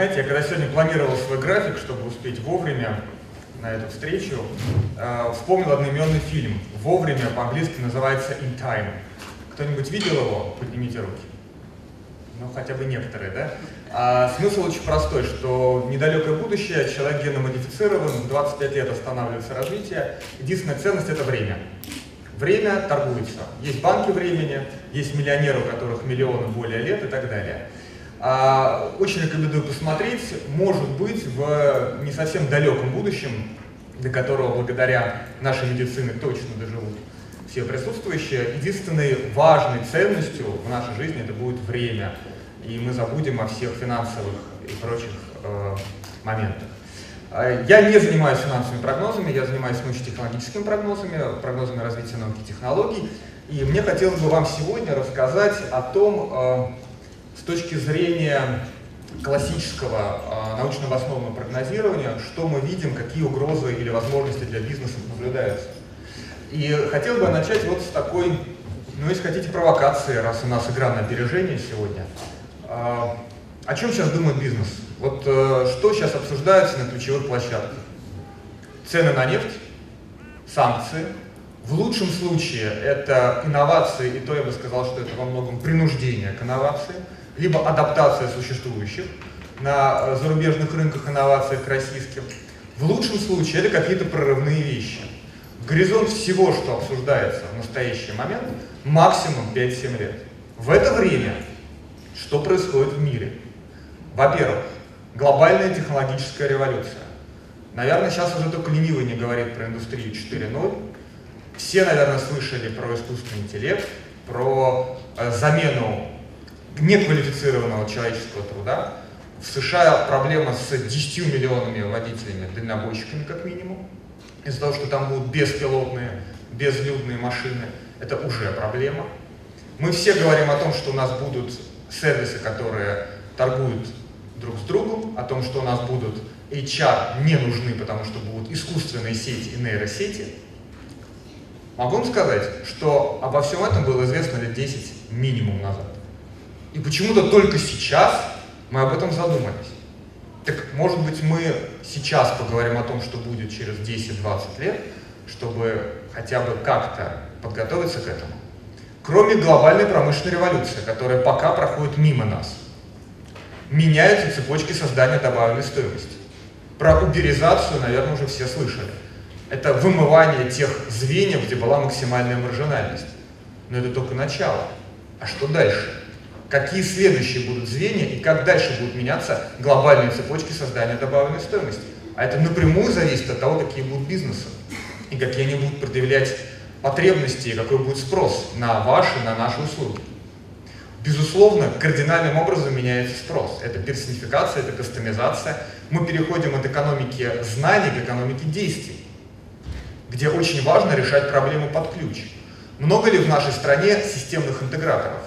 знаете, я когда сегодня планировал свой график, чтобы успеть вовремя на эту встречу, э, вспомнил одноименный фильм. Вовремя по-английски называется In Time. Кто-нибудь видел его? Поднимите руки. Ну, хотя бы некоторые, да? А смысл очень простой, что в недалекое будущее человек генно-модифицирован, в 25 лет останавливается развитие. Единственная ценность – это время. Время торгуется. Есть банки времени, есть миллионеры, у которых миллионы более лет и так далее. А, очень рекомендую посмотреть, может быть, в не совсем далеком будущем, до которого благодаря нашей медицине точно доживут все присутствующие, единственной важной ценностью в нашей жизни это будет время. И мы забудем о всех финансовых и прочих э, моментах. А, я не занимаюсь финансовыми прогнозами, я занимаюсь научно-технологическими прогнозами, прогнозами развития науки и технологий. И мне хотелось бы вам сегодня рассказать о том, э, с точки зрения классического э, научно обоснованного прогнозирования, что мы видим, какие угрозы или возможности для бизнеса наблюдаются. И хотел бы начать вот с такой, ну если хотите, провокации, раз у нас игра на опережение сегодня. А, о чем сейчас думает бизнес? Вот э, что сейчас обсуждается на ключевых площадках? Цены на нефть, санкции. В лучшем случае это инновации, и то я бы сказал, что это во многом принуждение к инновации, либо адаптация существующих на зарубежных рынках инноваций к российским. В лучшем случае это какие-то прорывные вещи. Горизонт всего, что обсуждается в настоящий момент, максимум 5-7 лет. В это время что происходит в мире? Во-первых, глобальная технологическая революция. Наверное, сейчас уже только ленивый не говорит про индустрию 4.0. Все, наверное, слышали про искусственный интеллект, про э, замену неквалифицированного человеческого труда. В США проблема с 10 миллионами водителями, дальнобойщиками как минимум. Из-за того, что там будут беспилотные, безлюдные машины, это уже проблема. Мы все говорим о том, что у нас будут сервисы, которые торгуют друг с другом, о том, что у нас будут HR не нужны, потому что будут искусственные сети и нейросети. Могу вам сказать, что обо всем этом было известно лет 10 минимум назад. И почему-то только сейчас мы об этом задумались. Так может быть мы сейчас поговорим о том, что будет через 10-20 лет, чтобы хотя бы как-то подготовиться к этому? кроме глобальной промышленной революции, которая пока проходит мимо нас. Меняются цепочки создания добавленной стоимости. Про уберизацию, наверное, уже все слышали. Это вымывание тех звеньев, где была максимальная маржинальность. Но это только начало. А что дальше? Какие следующие будут звенья и как дальше будут меняться глобальные цепочки создания добавленной стоимости? А это напрямую зависит от того, какие будут бизнесы и какие они будут предъявлять потребности и какой будет спрос на ваши, на наши услуги. Безусловно, кардинальным образом меняется спрос. Это персонификация, это кастомизация. Мы переходим от экономики знаний к экономике действий, где очень важно решать проблемы под ключ. Много ли в нашей стране системных интеграторов?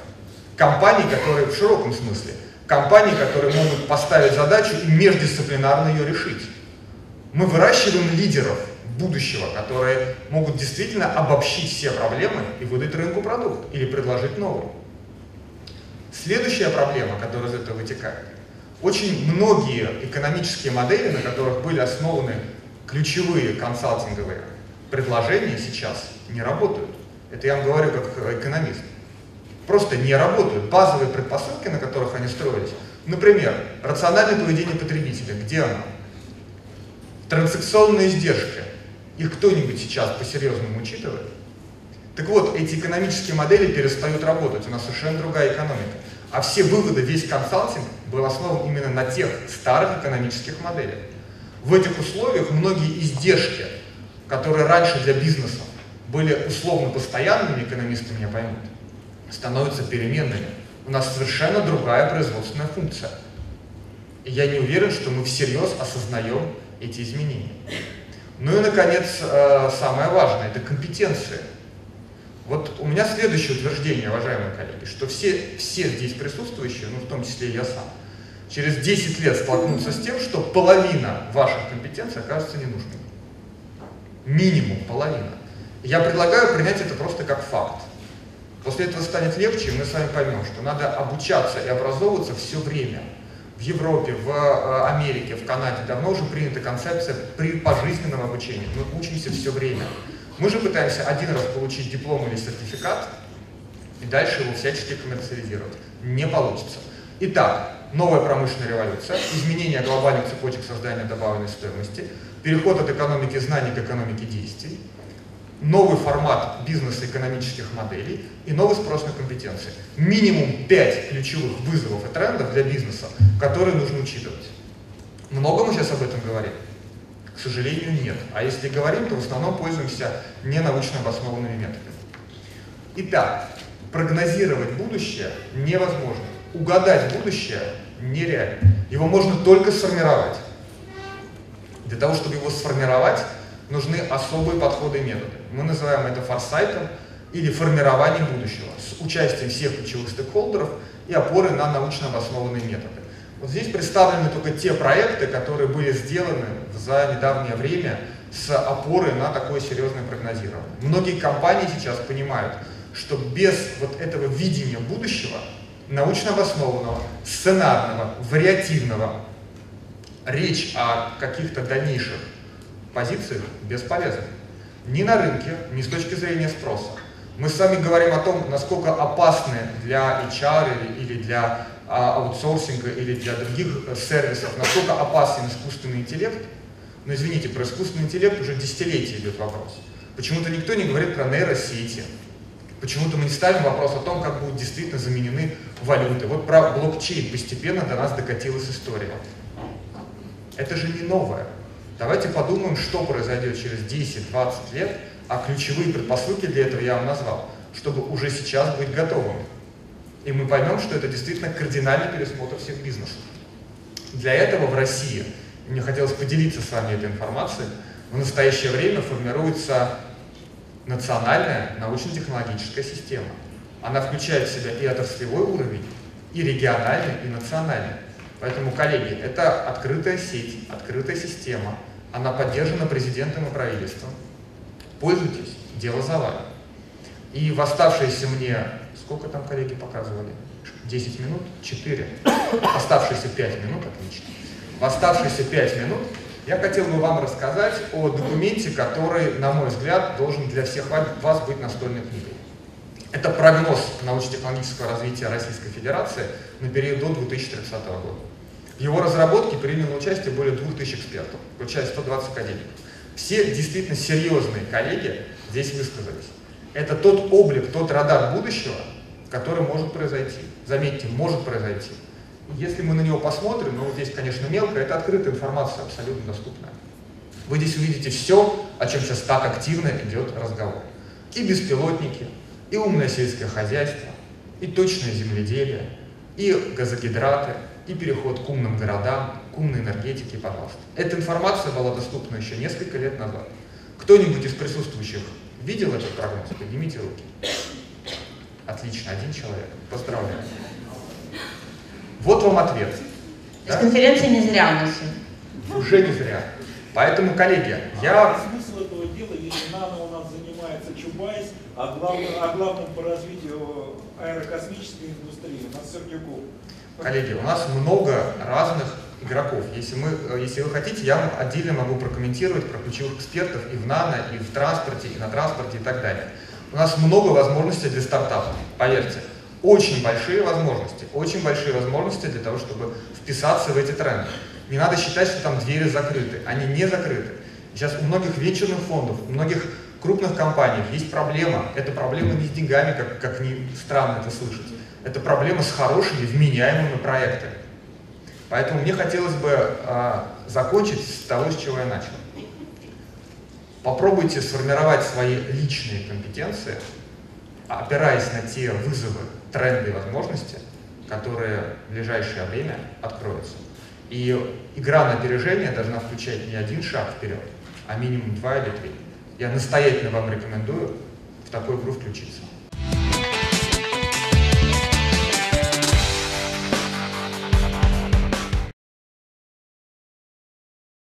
Компаний, которые в широком смысле, компаний, которые могут поставить задачу и междисциплинарно ее решить. Мы выращиваем лидеров, будущего, которые могут действительно обобщить все проблемы и выдать рынку продукт или предложить новый. Следующая проблема, которая из этого вытекает. Очень многие экономические модели, на которых были основаны ключевые консалтинговые предложения сейчас не работают. Это я вам говорю как экономист. Просто не работают. Базовые предпосылки, на которых они строились. Например, рациональное поведение потребителя. Где оно? Транзакционные издержки. Их кто-нибудь сейчас по-серьезному учитывает? Так вот, эти экономические модели перестают работать, у нас совершенно другая экономика. А все выводы, весь консалтинг был основан именно на тех старых экономических моделях. В этих условиях многие издержки, которые раньше для бизнеса были условно постоянными, экономисты меня поймут, становятся переменными. У нас совершенно другая производственная функция. И я не уверен, что мы всерьез осознаем эти изменения. Ну и, наконец, э, самое важное – это компетенции. Вот у меня следующее утверждение, уважаемые коллеги, что все, все здесь присутствующие, ну в том числе и я сам, через 10 лет столкнутся с тем, что половина ваших компетенций окажется ненужной. Минимум половина. Я предлагаю принять это просто как факт. После этого станет легче, и мы с вами поймем, что надо обучаться и образовываться все время. В Европе, в э, Америке, в Канаде давно уже принята концепция при пожизненного обучения. Мы учимся все время. Мы же пытаемся один раз получить диплом или сертификат, и дальше его всячески коммерциализировать. Не получится. Итак, новая промышленная революция, изменение глобальных цепочек создания добавленной стоимости, переход от экономики знаний к экономике действий, новый формат бизнеса экономических моделей и новый спрос на компетенции. Минимум 5 ключевых вызовов и трендов для бизнеса, которые нужно учитывать. Много мы сейчас об этом говорим? К сожалению, нет. А если говорим, то в основном пользуемся ненаучно обоснованными методами. Итак, прогнозировать будущее невозможно. Угадать будущее нереально. Его можно только сформировать. Для того, чтобы его сформировать, нужны особые подходы и методы. Мы называем это форсайтом или формированием будущего с участием всех ключевых стейкхолдеров и опорой на научно обоснованные методы. Вот здесь представлены только те проекты, которые были сделаны за недавнее время с опорой на такое серьезное прогнозирование. Многие компании сейчас понимают, что без вот этого видения будущего, научно обоснованного, сценарного, вариативного, речь о каких-то дальнейших позициях бесполезна. Ни на рынке, ни с точки зрения спроса. Мы с вами говорим о том, насколько опасны для HR или, или для а, аутсорсинга или для других э, сервисов, насколько опасен искусственный интеллект. Но извините, про искусственный интеллект уже десятилетия идет вопрос. Почему-то никто не говорит про нейросети. Почему-то мы не ставим вопрос о том, как будут действительно заменены валюты. Вот про блокчейн постепенно до нас докатилась история. Это же не новое. Давайте подумаем, что произойдет через 10-20 лет, а ключевые предпосылки для этого я вам назвал, чтобы уже сейчас быть готовым. И мы поймем, что это действительно кардинальный пересмотр всех бизнесов. Для этого в России, мне хотелось поделиться с вами этой информацией, в настоящее время формируется национальная научно-технологическая система. Она включает в себя и отраслевой уровень, и региональный, и национальный. Поэтому, коллеги, это открытая сеть, открытая система. Она поддержана президентом и правительством. Пользуйтесь, дело за вами. И в оставшиеся мне, сколько там коллеги показывали? 10 минут? 4. Оставшиеся 5 минут, отлично. В оставшиеся 5 минут я хотел бы вам рассказать о документе, который, на мой взгляд, должен для всех вас быть настольной книгой. Это прогноз научно-технологического развития Российской Федерации на период до 2030 года. Его разработке приняло участие более 2000 экспертов, включая 120 академиков. Все действительно серьезные коллеги здесь высказались. Это тот облик, тот радар будущего, который может произойти. Заметьте, может произойти. Если мы на него посмотрим, ну здесь, конечно, мелко, это открытая информация, абсолютно доступная. Вы здесь увидите все, о чем сейчас так активно идет разговор. И беспилотники, и умное сельское хозяйство, и точное земледелие, и газогидраты, и переход к умным городам, к умной энергетике, пожалуйста. Эта информация была доступна еще несколько лет назад. Кто-нибудь из присутствующих видел этот прогноз? Поднимите руки. Отлично, один человек. Поздравляю. Вот вам ответ. То да? конференция не зря у нас. Уже не зря. Поэтому, коллеги, я... А смысл этого дела, если нано у нас занимается Чубайс, а главным, а главным по развитию аэрокосмической индустрии у нас Сердюков. Коллеги, у нас много разных игроков. Если, мы, если вы хотите, я вам отдельно могу прокомментировать про ключевых экспертов и в нано, и в транспорте, и на транспорте, и так далее. У нас много возможностей для стартапов, поверьте. Очень большие возможности, очень большие возможности для того, чтобы вписаться в эти тренды. Не надо считать, что там двери закрыты. Они не закрыты. Сейчас у многих вечерных фондов, у многих крупных компаний есть проблема. Это проблема не с деньгами, как, как ни странно это слышать. Это проблема с хорошими, вменяемыми проектами. Поэтому мне хотелось бы э, закончить с того, с чего я начал. Попробуйте сформировать свои личные компетенции, опираясь на те вызовы, тренды и возможности, которые в ближайшее время откроются. И игра на опережение должна включать не один шаг вперед, а минимум два или три. Я настоятельно вам рекомендую в такую игру включиться.